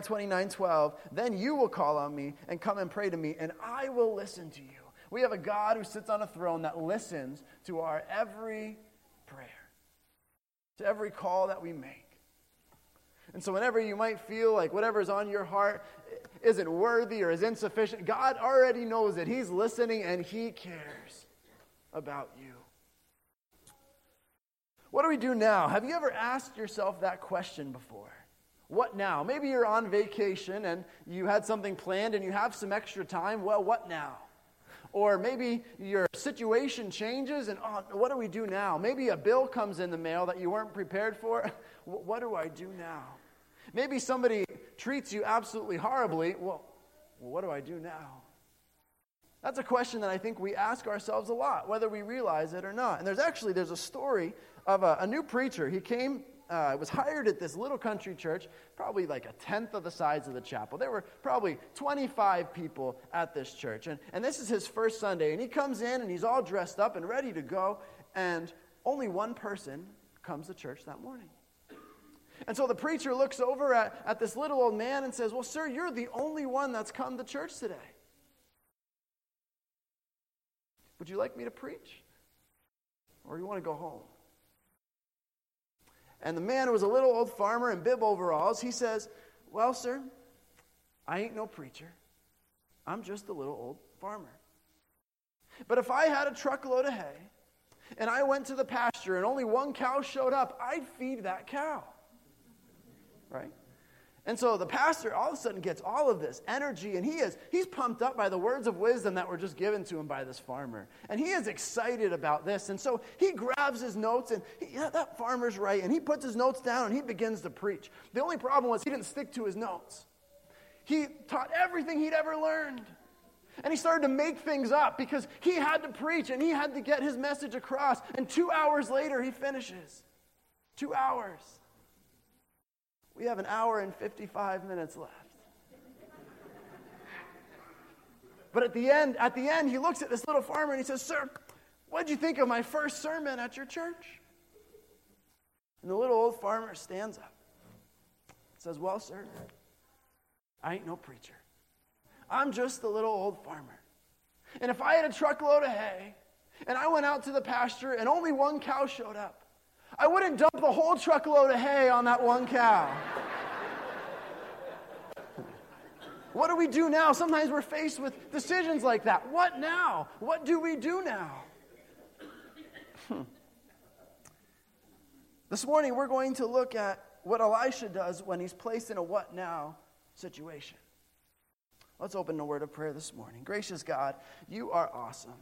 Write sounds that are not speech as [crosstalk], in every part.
Jeremiah 29 12, then you will call on me and come and pray to me, and I will listen to you. We have a God who sits on a throne that listens to our every prayer, to every call that we make. And so, whenever you might feel like whatever's on your heart isn't worthy or is insufficient, God already knows it. He's listening and He cares about you. What do we do now? Have you ever asked yourself that question before? What now? Maybe you're on vacation and you had something planned and you have some extra time. Well, what now? Or maybe your situation changes and oh, what do we do now? Maybe a bill comes in the mail that you weren't prepared for. [laughs] What do I do now? Maybe somebody treats you absolutely horribly. Well, what do I do now? That's a question that I think we ask ourselves a lot, whether we realize it or not. And there's actually there's a story of a, a new preacher. He came, uh, was hired at this little country church, probably like a tenth of the size of the chapel. There were probably 25 people at this church. And, and this is his first Sunday. And he comes in and he's all dressed up and ready to go. And only one person comes to church that morning. And so the preacher looks over at, at this little old man and says, Well, sir, you're the only one that's come to church today. Would you like me to preach? Or you want to go home? And the man who was a little old farmer in bib overalls, he says, Well, sir, I ain't no preacher. I'm just a little old farmer. But if I had a truckload of hay and I went to the pasture and only one cow showed up, I'd feed that cow. Right? And so the pastor all of a sudden gets all of this energy, and he is he's pumped up by the words of wisdom that were just given to him by this farmer. And he is excited about this. And so he grabs his notes, and he, yeah, that farmer's right. And he puts his notes down and he begins to preach. The only problem was he didn't stick to his notes. He taught everything he'd ever learned. And he started to make things up because he had to preach and he had to get his message across. And two hours later, he finishes. Two hours. We have an hour and 55 minutes left. But at the end, at the end, he looks at this little farmer and he says, Sir, what did you think of my first sermon at your church? And the little old farmer stands up and says, Well, sir, I ain't no preacher. I'm just a little old farmer. And if I had a truckload of hay and I went out to the pasture and only one cow showed up, I wouldn't dump the whole truckload of hay on that one cow. what do we do now? Sometimes we're faced with decisions like that. What now? What do we do now? Hmm. This morning, we're going to look at what Elisha does when he's placed in a what now situation. Let's open the word of prayer this morning. Gracious God, you are awesome.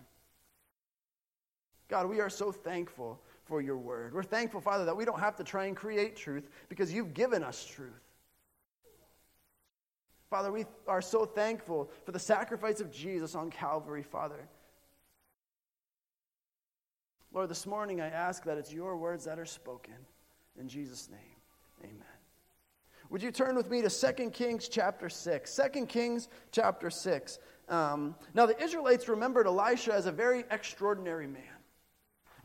God, we are so thankful for your word. We're thankful, Father, that we don't have to try and create truth because you've given us truth. Father, we are so thankful for the sacrifice of Jesus on Calvary, Father. Lord, this morning I ask that it's your words that are spoken. In Jesus' name, amen. Would you turn with me to 2 Kings chapter 6? 2 Kings chapter 6. Um, now, the Israelites remembered Elisha as a very extraordinary man.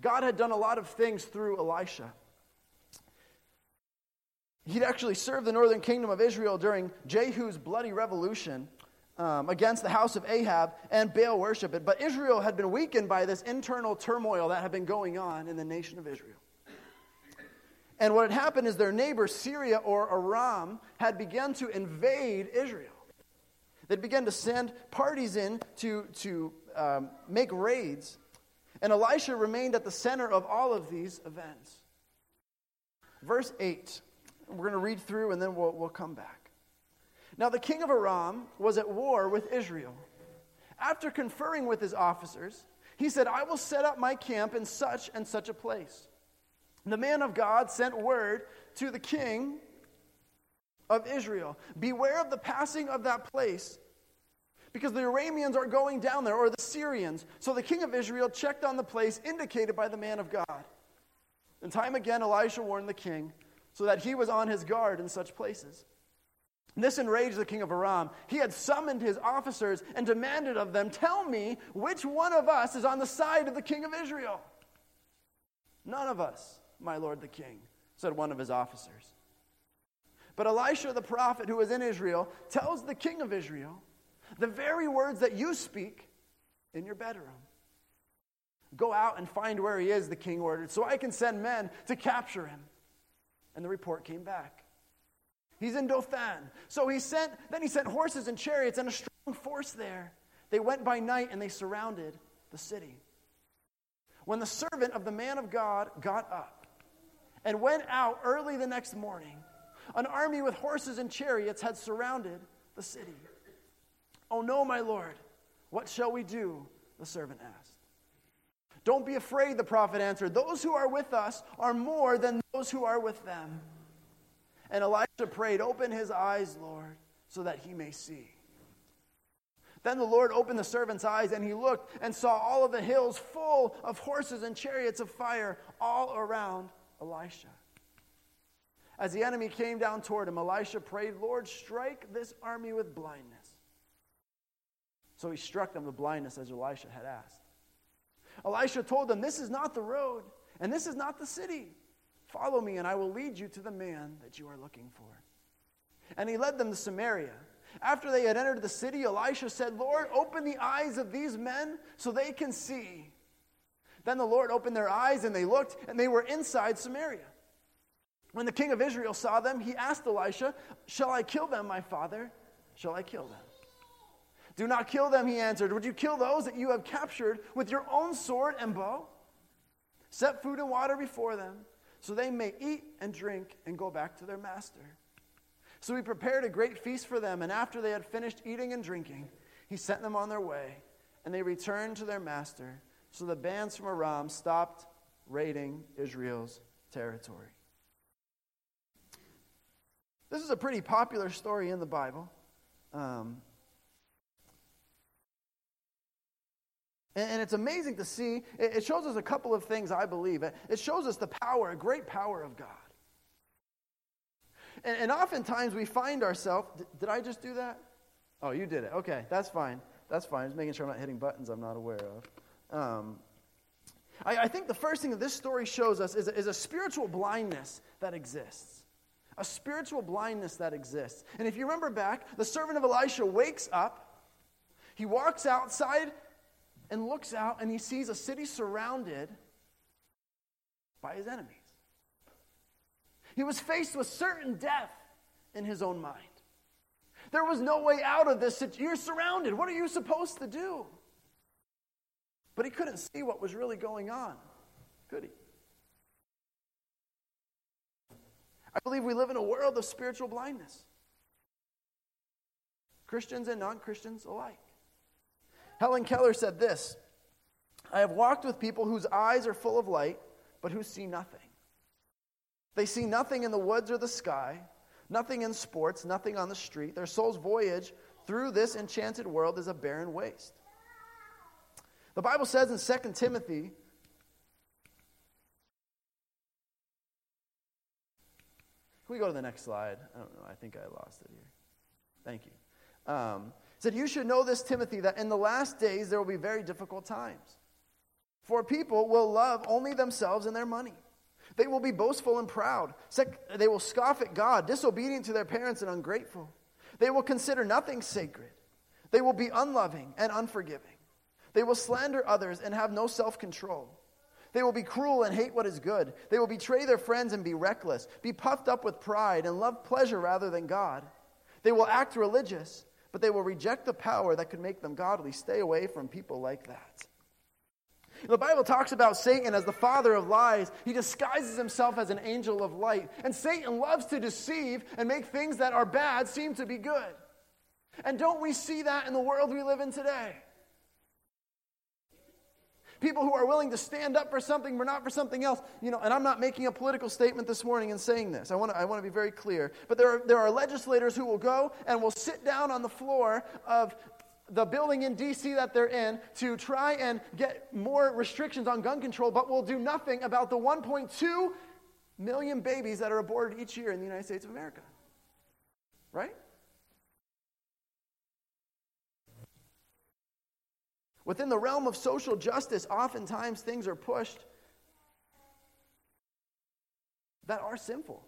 God had done a lot of things through Elisha. He'd actually served the northern kingdom of Israel during Jehu's bloody revolution um, against the house of Ahab and Baal worship. But Israel had been weakened by this internal turmoil that had been going on in the nation of Israel. And what had happened is their neighbor, Syria or Aram, had begun to invade Israel. They'd begun to send parties in to, to um, make raids and Elisha remained at the center of all of these events. Verse 8. We're going to read through and then we'll, we'll come back. Now, the king of Aram was at war with Israel. After conferring with his officers, he said, I will set up my camp in such and such a place. The man of God sent word to the king of Israel Beware of the passing of that place because the Arameans are going down there, or the Syrians. So the king of Israel checked on the place indicated by the man of God. And time again, Elisha warned the king so that he was on his guard in such places. This enraged the king of Aram. He had summoned his officers and demanded of them, Tell me which one of us is on the side of the king of Israel. None of us, my lord the king, said one of his officers. But Elisha the prophet, who was in Israel, tells the king of Israel the very words that you speak in your bedroom. Go out and find where he is, the king ordered, so I can send men to capture him. And the report came back. He's in Dothan. So he sent, then he sent horses and chariots and a strong force there. They went by night and they surrounded the city. When the servant of the man of God got up and went out early the next morning, an army with horses and chariots had surrounded the city. Oh no, my lord, what shall we do? The servant asked. Don't be afraid, the prophet answered. Those who are with us are more than those who are with them. And Elisha prayed, Open his eyes, Lord, so that he may see. Then the Lord opened the servant's eyes, and he looked and saw all of the hills full of horses and chariots of fire all around Elisha. As the enemy came down toward him, Elisha prayed, Lord, strike this army with blindness. So he struck them with blindness as Elisha had asked. Elisha told them, This is not the road, and this is not the city. Follow me, and I will lead you to the man that you are looking for. And he led them to Samaria. After they had entered the city, Elisha said, Lord, open the eyes of these men so they can see. Then the Lord opened their eyes, and they looked, and they were inside Samaria. When the king of Israel saw them, he asked Elisha, Shall I kill them, my father? Shall I kill them? Do not kill them, he answered. Would you kill those that you have captured with your own sword and bow? Set food and water before them, so they may eat and drink and go back to their master. So he prepared a great feast for them, and after they had finished eating and drinking, he sent them on their way, and they returned to their master. So the bands from Aram stopped raiding Israel's territory. This is a pretty popular story in the Bible. Um, And, it's amazing to see. It, shows us a couple of things, I believe. It, shows us the power, a great power of God. And, oftentimes we find ourselves, did, I just do that? Oh, you did it. Okay, that's fine. That's fine. Just making sure I'm not hitting buttons I'm not aware of. Um, I, I, think the first thing that this story shows us is is a spiritual blindness that exists. A spiritual blindness that exists. And if you remember back, the servant of Elisha wakes up, he walks outside and looks out and he sees a city surrounded by his enemies. He was faced with certain death in his own mind. There was no way out of this. You're surrounded. What are you supposed to do? But he couldn't see what was really going on, could he? I believe we live in a world of spiritual blindness. Christians and non Christians alike. Helen Keller said this I have walked with people whose eyes are full of light, but who see nothing. They see nothing in the woods or the sky, nothing in sports, nothing on the street. Their soul's voyage through this enchanted world is a barren waste. The Bible says in 2 Timothy, Can we go to the next slide? I don't know. I think I lost it here. Thank you. Um, said, You should know this, Timothy, that in the last days there will be very difficult times. For people will love only themselves and their money. They will be boastful and proud. They will scoff at God, disobedient to their parents, and ungrateful. They will consider nothing sacred. They will be unloving and unforgiving. They will slander others and have no self control. They will be cruel and hate what is good. They will betray their friends and be reckless, be puffed up with pride, and love pleasure rather than God. They will act religious but they will reject the power that could make them godly. Stay away from people like that. The Bible talks about Satan as the father of lies. He disguises himself as an angel of light. And Satan loves to deceive and make things that are bad seem to be good. And don't we see that in the world we live in today? People who are willing to stand up for something but not for something else. You know, and I'm not making a political statement this morning in saying this. I want to, I want to be very clear. But there are, there are legislators who will go and will sit down on the floor of the building in D.C. that they're in to try and get more restrictions on gun control, but will do nothing about the 1.2 million babies that are aborted each year in the United States of America. Right? Within the realm of social justice, oftentimes things are pushed that are sinful.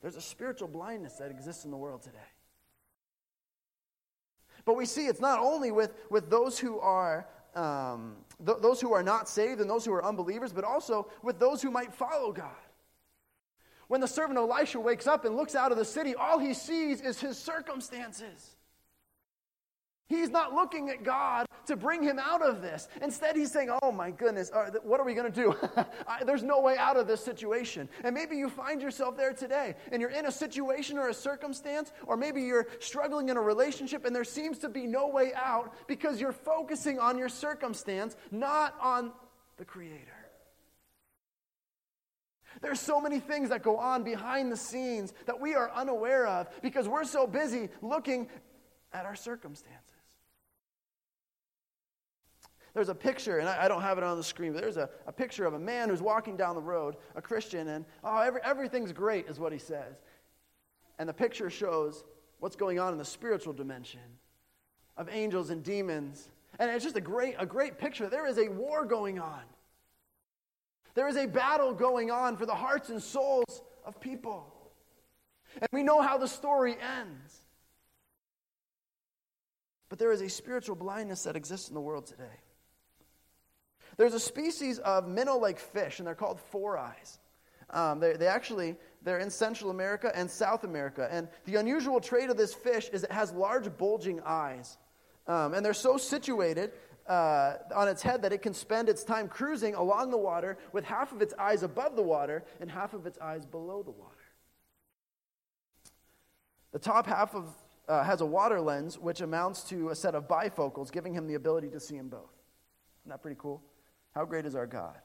There's a spiritual blindness that exists in the world today. But we see it's not only with, with those who are um, th- those who are not saved and those who are unbelievers, but also with those who might follow God. When the servant Elisha wakes up and looks out of the city, all he sees is his circumstances. He's not looking at God to bring him out of this. Instead, he's saying, Oh my goodness, what are we going to do? [laughs] There's no way out of this situation. And maybe you find yourself there today and you're in a situation or a circumstance, or maybe you're struggling in a relationship and there seems to be no way out because you're focusing on your circumstance, not on the Creator. There's so many things that go on behind the scenes that we are unaware of because we're so busy looking at our circumstances. There's a picture, and I, I, don't have it on the screen, but there's a, a picture of a man who's walking down the road, a Christian, and oh, every, everything's great, is what he says. And the picture shows what's going on in the spiritual dimension of angels and demons. And it's just a great, a great picture. There is a war going on. There is a battle going on for the hearts and souls of people. And we know how the story ends. But there is a spiritual blindness that exists in the world today. There's a species of minnow-like fish, and they're called four eyes. Um, they, they actually they're in Central America and South America, and the unusual trait of this fish is it has large bulging eyes, um, and they're so situated uh, on its head that it can spend its time cruising along the water with half of its eyes above the water and half of its eyes below the water. The top half of, uh, has a water lens, which amounts to a set of bifocals, giving him the ability to see in both. Isn't that pretty cool? How great is our God?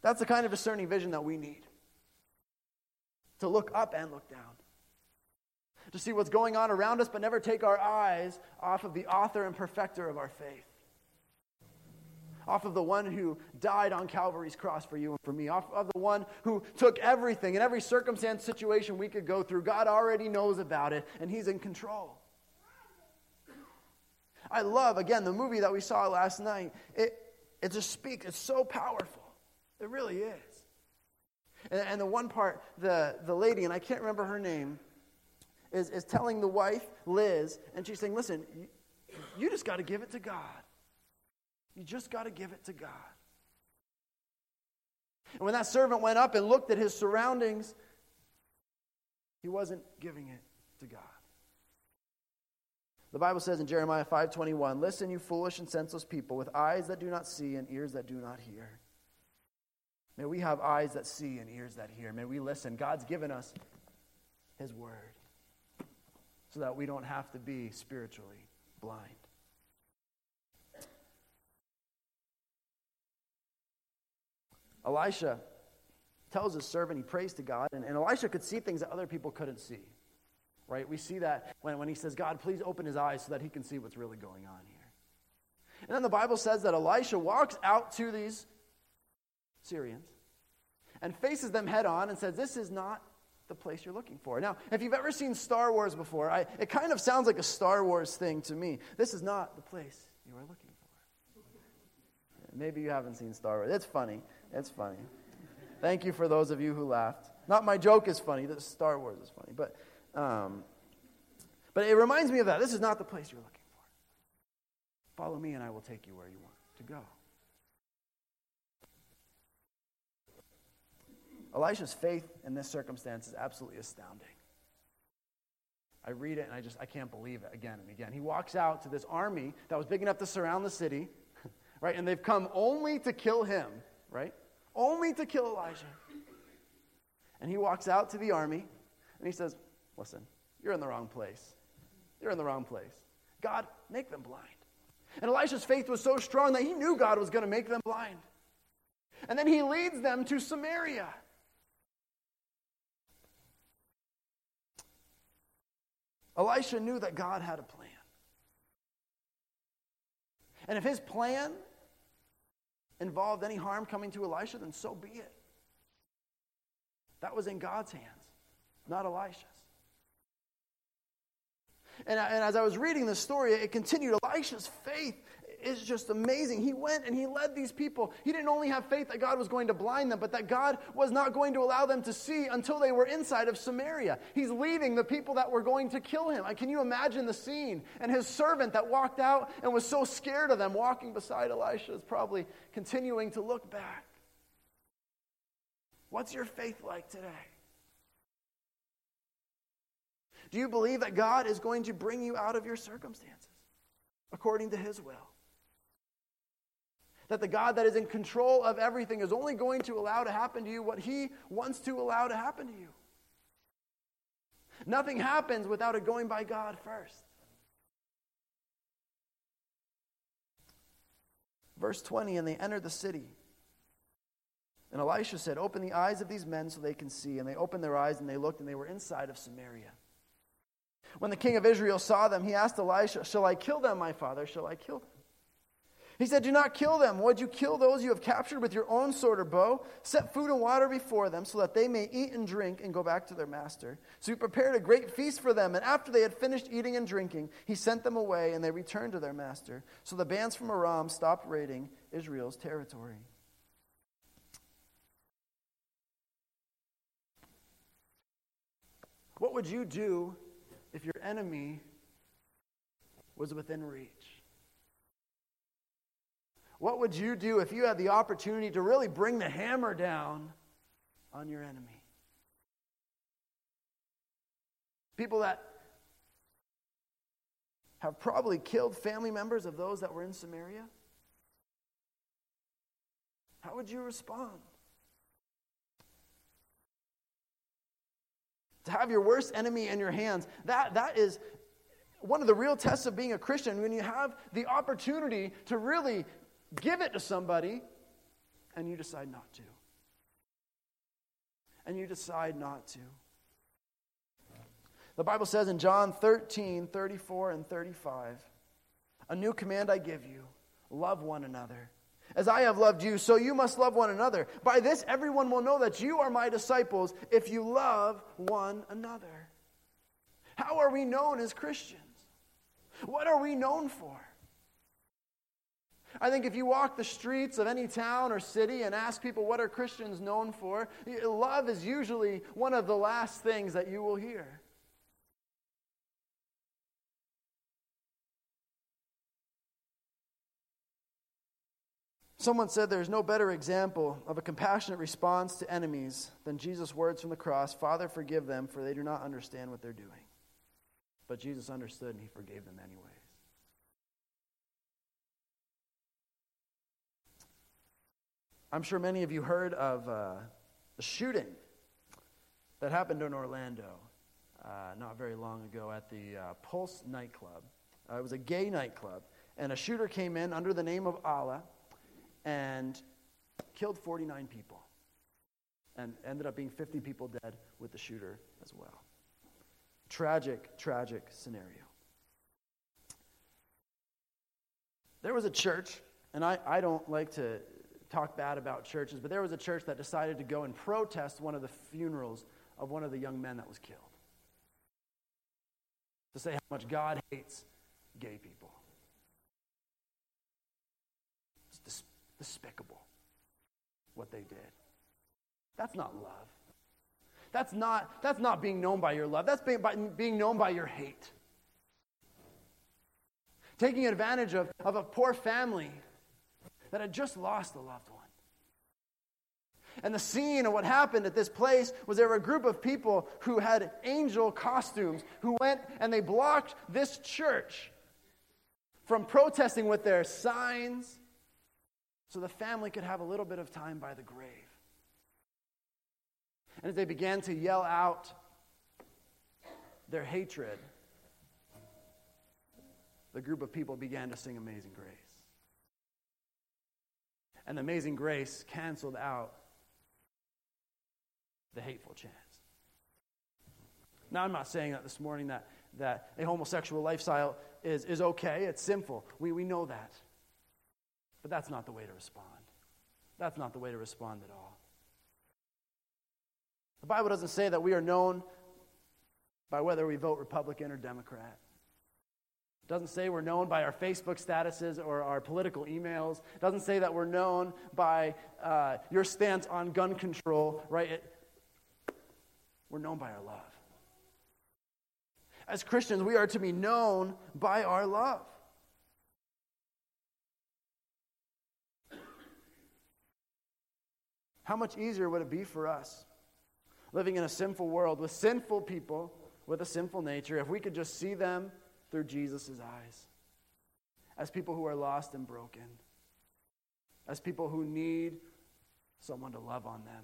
That's the kind of discerning vision that we need to look up and look down, to see what's going on around us, but never take our eyes off of the author and perfecter of our faith, off of the one who died on Calvary's cross for you and for me, off of the one who took everything in every circumstance, situation we could go through. God already knows about it, and He's in control. I love, again, the movie that we saw last night. It, it just speaks, it's so powerful. It really is. And, and the one part, the, the lady, and I can't remember her name, is, is telling the wife, Liz, and she's saying, listen, you, you just got to give it to God. You just got to give it to God. And when that servant went up and looked at his surroundings, he wasn't giving it to God. The Bible says in Jeremiah 5:21, "Listen, you foolish and senseless people, with eyes that do not see and ears that do not hear." May we have eyes that see and ears that hear. May we listen. God's given us his word so that we don't have to be spiritually blind. Elisha tells his servant, he prays to God, and, and Elisha could see things that other people couldn't see right? We see that when, when he says, God, please open his eyes so that he can see what's really going on here. And then the Bible says that Elisha walks out to these Syrians and faces them head on and says, This is not the place you're looking for. Now, if you've ever seen Star Wars before, I, it kind of sounds like a Star Wars thing to me. This is not the place you are looking for. Maybe you haven't seen Star Wars. It's funny. It's funny. Thank you for those of you who laughed. Not my joke is funny, the Star Wars is funny. But um, but it reminds me of that. This is not the place you're looking for. Follow me, and I will take you where you want to go. Elisha's faith in this circumstance is absolutely astounding. I read it and I just I can't believe it again and again. He walks out to this army that was big enough to surround the city, [laughs] right? And they've come only to kill him, right? Only to kill Elijah. And he walks out to the army and he says, Listen, you're in the wrong place. You're in the wrong place. God, make them blind. And Elisha's faith was so strong that he knew God was going to make them blind. And then he leads them to Samaria. Elisha knew that God had a plan. And if his plan involved any harm coming to Elisha, then so be it. That was in God's hands, not Elisha's. And, and as I was reading the story, it continued. Elisha's faith, is just amazing. He went and he led these people. He didn't only have faith that God was going to blind them, but that God was not going to allow them to see until they were inside of Samaria. He's leading the people that were going to kill him. Can you imagine the scene? And his servant that walked out and was so scared of them walking beside Elisha is probably continuing to look back. What's your faith like today? Do you believe that God is going to bring you out of your circumstances according to his will? That the God that is in control of everything is only going to allow to happen to you what he wants to allow to happen to you. Nothing happens without it going by God first. Verse 20 And they entered the city. And Elisha said, Open the eyes of these men so they can see. And they opened their eyes and they looked, and they were inside of Samaria. When the king of Israel saw them, he asked Elisha, Shall I kill them, my father? Shall I kill them? He said, Do not kill them. Would you kill those you have captured with your own sword or bow? Set food and water before them so that they may eat and drink and go back to their master. So he prepared a great feast for them. And after they had finished eating and drinking, he sent them away and they returned to their master. So the bands from Aram stopped raiding Israel's territory. What would you do if your enemy was within reach? What would you do if you had the opportunity to really bring the hammer down on your enemy? People that have probably killed family members of those that were in Samaria? How would you respond? To have your worst enemy in your hands, that, that is one of the real tests of being a Christian when you have the opportunity to really give it to somebody and you decide not to. And you decide not to. The Bible says in John 13, 34 and 35, A new command I give you love one another. As I have loved you, so you must love one another. By this, everyone will know that you are my disciples if you love one another. How are we known as Christians? What are we known for? I think if you walk the streets of any town or city and ask people what are Christians known for, love is usually one of the last things that you will hear. Someone said there's no better example of a compassionate response to enemies than Jesus' words from the cross Father, forgive them, for they do not understand what they're doing. But Jesus understood and he forgave them anyways. I'm sure many of you heard of uh, a shooting that happened in Orlando uh, not very long ago at the uh, Pulse nightclub. Uh, it was a gay nightclub, and a shooter came in under the name of Allah and killed 49 people. And ended up being 50 people dead with the shooter as well. Tragic, tragic scenario. There was a church, and I, I don't like to talk bad about churches, but there was a church that decided to go and protest one of the funerals of one of the young men that was killed. To say how much God hates gay people. It's despicable what they did. That's not love. That's not, that's not being known by your love. That's being, by, being known by your hate. Taking advantage of, of a poor family that had just lost a loved one. And the scene of what happened at this place was there were a group of people who had angel costumes who went and they blocked this church from protesting with their signs so the family could have a little bit of time by the grave. And as they began to yell out their hatred, the group of people began to sing Amazing Grace. And Amazing Grace canceled out the hateful chants. Now, I'm not saying that this morning that, that a homosexual lifestyle is, is okay, it's sinful. We, we know that. But that's not the way to respond. That's not the way to respond at all. The Bible doesn't say that we are known by whether we vote Republican or Democrat. Doesn't say we're known by our Facebook statuses or our political emails. Doesn't say that we're known by uh, your stance on gun control, right? It, we're known by our love. As Christians, we are to be known by our love. How much easier would it be for us living in a sinful world with sinful people with a sinful nature if we could just see them through Jesus' eyes as people who are lost and broken, as people who need someone to love on them,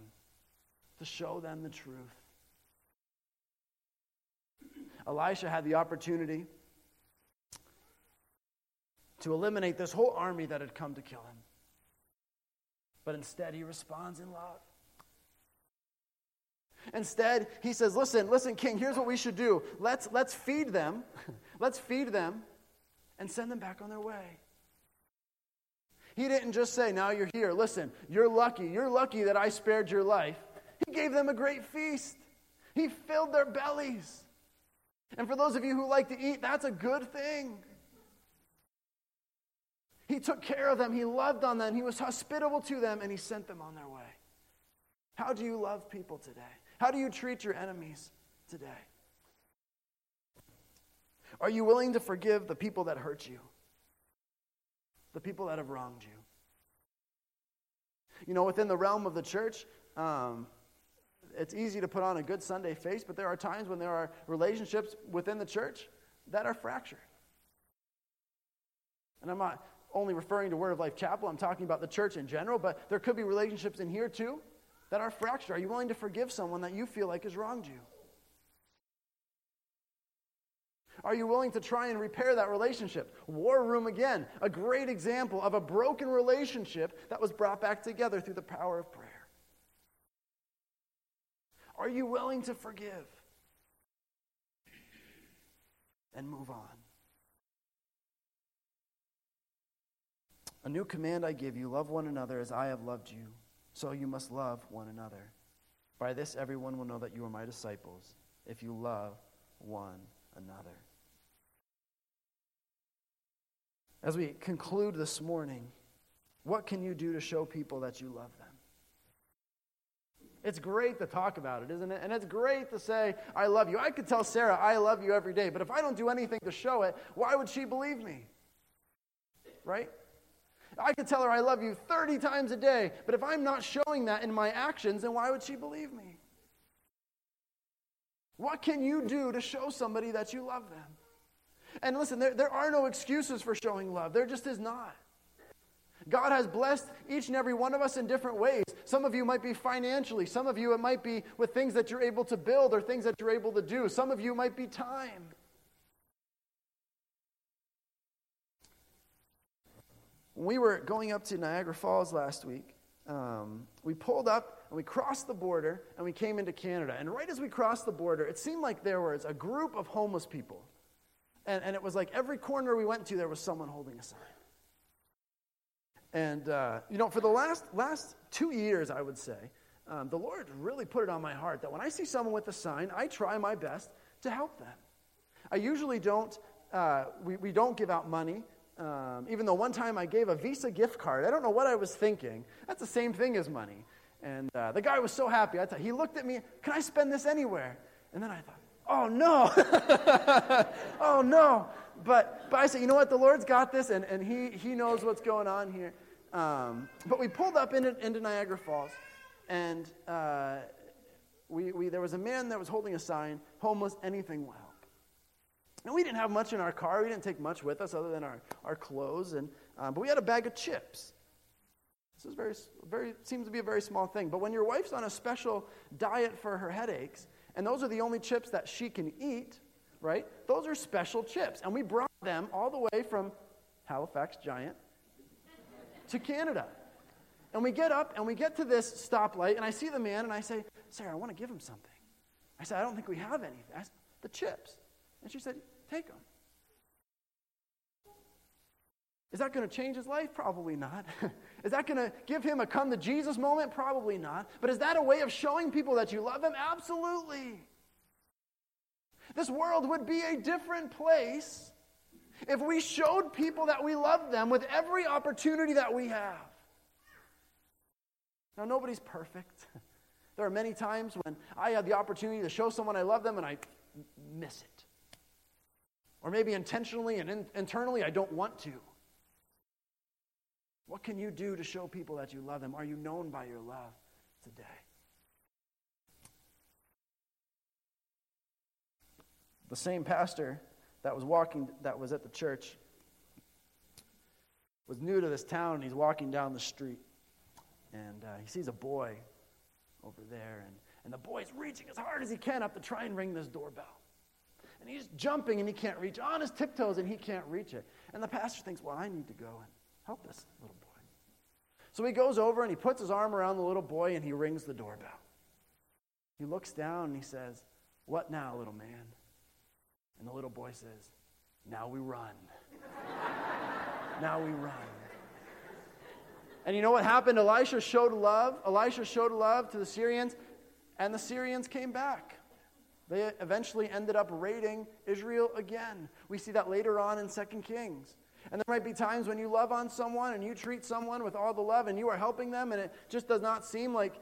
to show them the truth. Elisha had the opportunity to eliminate this whole army that had come to kill him. But instead, he responds in love. Instead, he says, Listen, listen, king, here's what we should do. Let's, let's feed them. [laughs] let's feed them and send them back on their way. He didn't just say, Now you're here. Listen, you're lucky. You're lucky that I spared your life. He gave them a great feast, he filled their bellies. And for those of you who like to eat, that's a good thing. He took care of them, He loved on them, He was hospitable to them, and He sent them on their way. How do you love people today? How do you treat your enemies today? Are you willing to forgive the people that hurt you? The people that have wronged you? You know, within the realm of the church, um, it's easy to put on a good Sunday face, but there are times when there are relationships within the church that are fractured. And I'm not only referring to Word of Life Chapel, I'm talking about the church in general, but there could be relationships in here too that are fractured. Are you willing to forgive someone that you feel like has wronged you? Are you willing to try and repair that relationship? War Room again, a great example of a broken relationship that was brought back together through the power of prayer. Are you willing to forgive and move on? A new command I give you love one another as I have loved you, so you must love one another. By this, everyone will know that you are my disciples if you love one another. As we conclude this morning, what can you do to show people that you love them? It's great to talk about it, isn't it? And it's great to say, I love you. I could tell Sarah, I love you every day, but if I don't do anything to show it, why would she believe me? Right? I could tell her I love you 30 times a day, but if I'm not showing that in my actions, then why would she believe me? What can you do to show somebody that you love them? And listen, there, there are no excuses for showing love, there just is not. God has blessed each and every one of us in different ways. Some of you might be financially, some of you it might be with things that you're able to build or things that you're able to do, some of you might be time. When we were going up to Niagara Falls last week, um, we pulled up and we crossed the border and we came into Canada. And right as we crossed the border, it seemed like there was a group of homeless people. And, and it was like every corner we went to, there was someone holding a sign. And, uh, you know, for the last, last two years, I would say, um, the Lord really put it on my heart that when I see someone with a sign, I try my best to help them. I usually don't, uh, we, we don't give out money. Um, even though one time I gave a Visa gift card, I don't know what I was thinking. That's the same thing as money. And uh, the guy was so happy. I thought, he looked at me, can I spend this anywhere? And then I thought, oh no, [laughs] oh no. But, but I said, you know what, the Lord's got this, and, and he, he knows what's going on here. Um, but we pulled up into, into Niagara Falls, and uh, we, we, there was a man that was holding a sign, homeless, anything will help. And we didn't have much in our car. We didn't take much with us other than our, our clothes. And, um, but we had a bag of chips. This is very, very, seems to be a very small thing. But when your wife's on a special diet for her headaches, and those are the only chips that she can eat, right? Those are special chips. And we brought them all the way from Halifax Giant to Canada. And we get up and we get to this stoplight, and I see the man, and I say, Sarah, I want to give him something. I said, I don't think we have anything. I said, the chips. And she said, Take them. Is that going to change his life? Probably not. [laughs] is that going to give him a come to Jesus moment? Probably not. But is that a way of showing people that you love them? Absolutely. This world would be a different place if we showed people that we love them with every opportunity that we have. Now, nobody's perfect. [laughs] There are many times when I have the opportunity to show someone I love them and I miss it. Or maybe intentionally and in, internally, I don't want to. What can you do to show people that you love them? Are you known by your love today? The same pastor that was walking, that was at the church, was new to this town, and he's walking down the street. And uh, he sees a boy over there, and, and the boy's reaching as hard as he can up to try and ring this doorbell. And he's jumping and he can't reach on his tiptoes and he can't reach it. And the pastor thinks, well, I need to go and help this little. So he goes over and he puts his arm around the little boy and he rings the doorbell. He looks down and he says, What now, little man? And the little boy says, Now we run. [laughs] now we run. And you know what happened? Elisha showed love. Elisha showed love to the Syrians, and the Syrians came back. They eventually ended up raiding Israel again. We see that later on in 2 Kings. And there might be times when you love on someone and you treat someone with all the love and you are helping them and it just does not seem like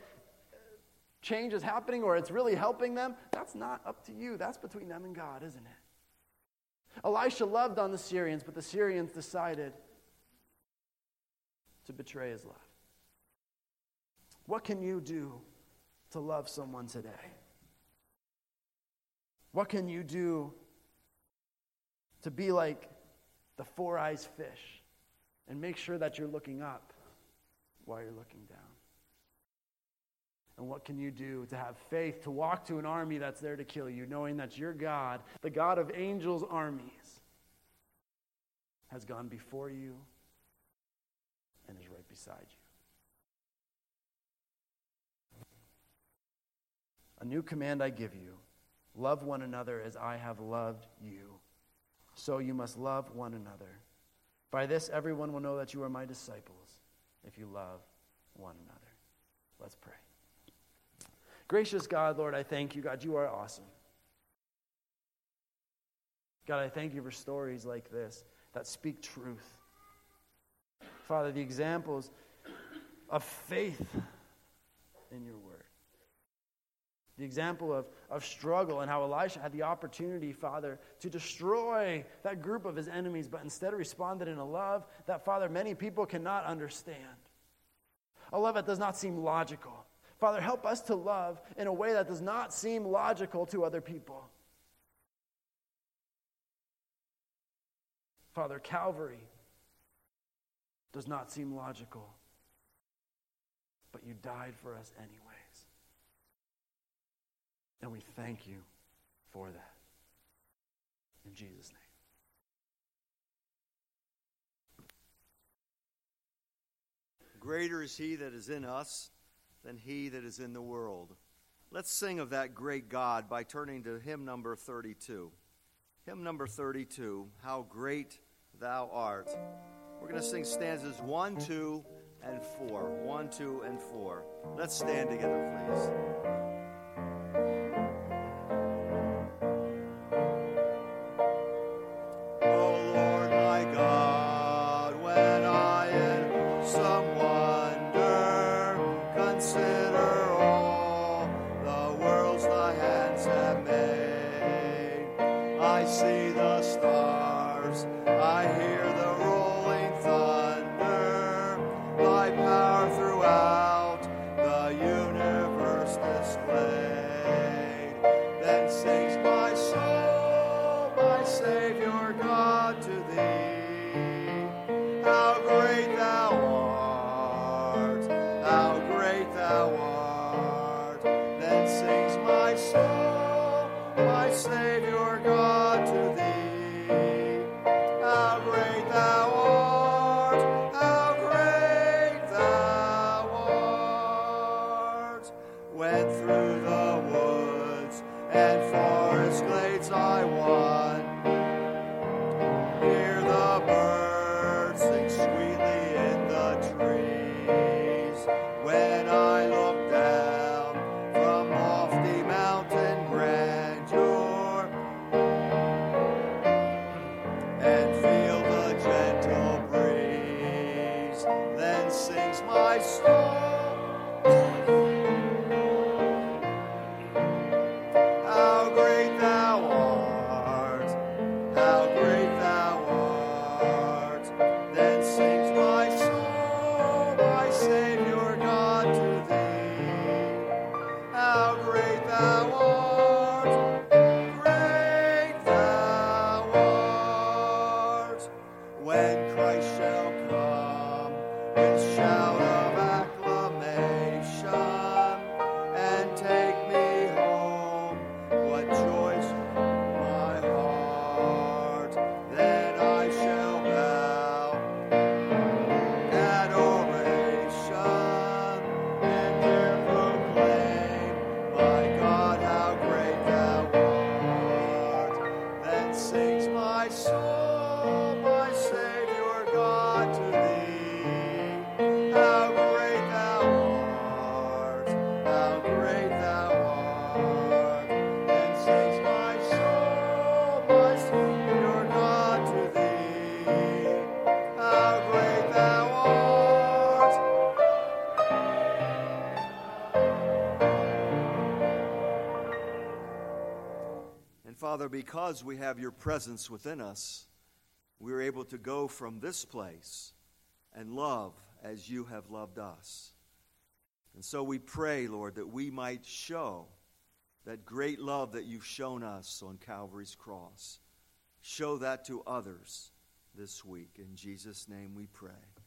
change is happening or it's really helping them. That's not up to you. That's between them and God, isn't it? Elisha loved on the Syrians, but the Syrians decided to betray his love. What can you do to love someone today? What can you do to be like the four eyes fish and make sure that you're looking up while you're looking down? And what can you do to have faith to walk to an army that's there to kill you, knowing that your God, the God of angels' armies, has gone before you and is right beside you. A new command I give you love one another as I have loved you. So you must love one another. By this, everyone will know that you are my disciples if you love one another. Let's pray. Gracious God, Lord, I thank you. God, you are awesome. God, I thank you for stories like this that speak truth. Father, the examples of faith in your word. The example of, of struggle and how Elisha had the opportunity, Father, to destroy that group of his enemies, but instead responded in a love that, Father, many people cannot understand. A love that does not seem logical. Father, help us to love in a way that does not seem logical to other people. Father, Calvary does not seem logical, but you died for us anyways. And we thank you for that. In Jesus' name. Greater is he that is in us than he that is in the world. Let's sing of that great God by turning to hymn number 32. Hymn number 32, How Great Thou Art. We're going to sing stanzas 1, 2, and 4. 1, 2, and 4. Let's stand together, please. sunset. Father, because we have your presence within us, we're able to go from this place and love as you have loved us. And so we pray, Lord, that we might show that great love that you've shown us on Calvary's cross. Show that to others this week. In Jesus' name we pray.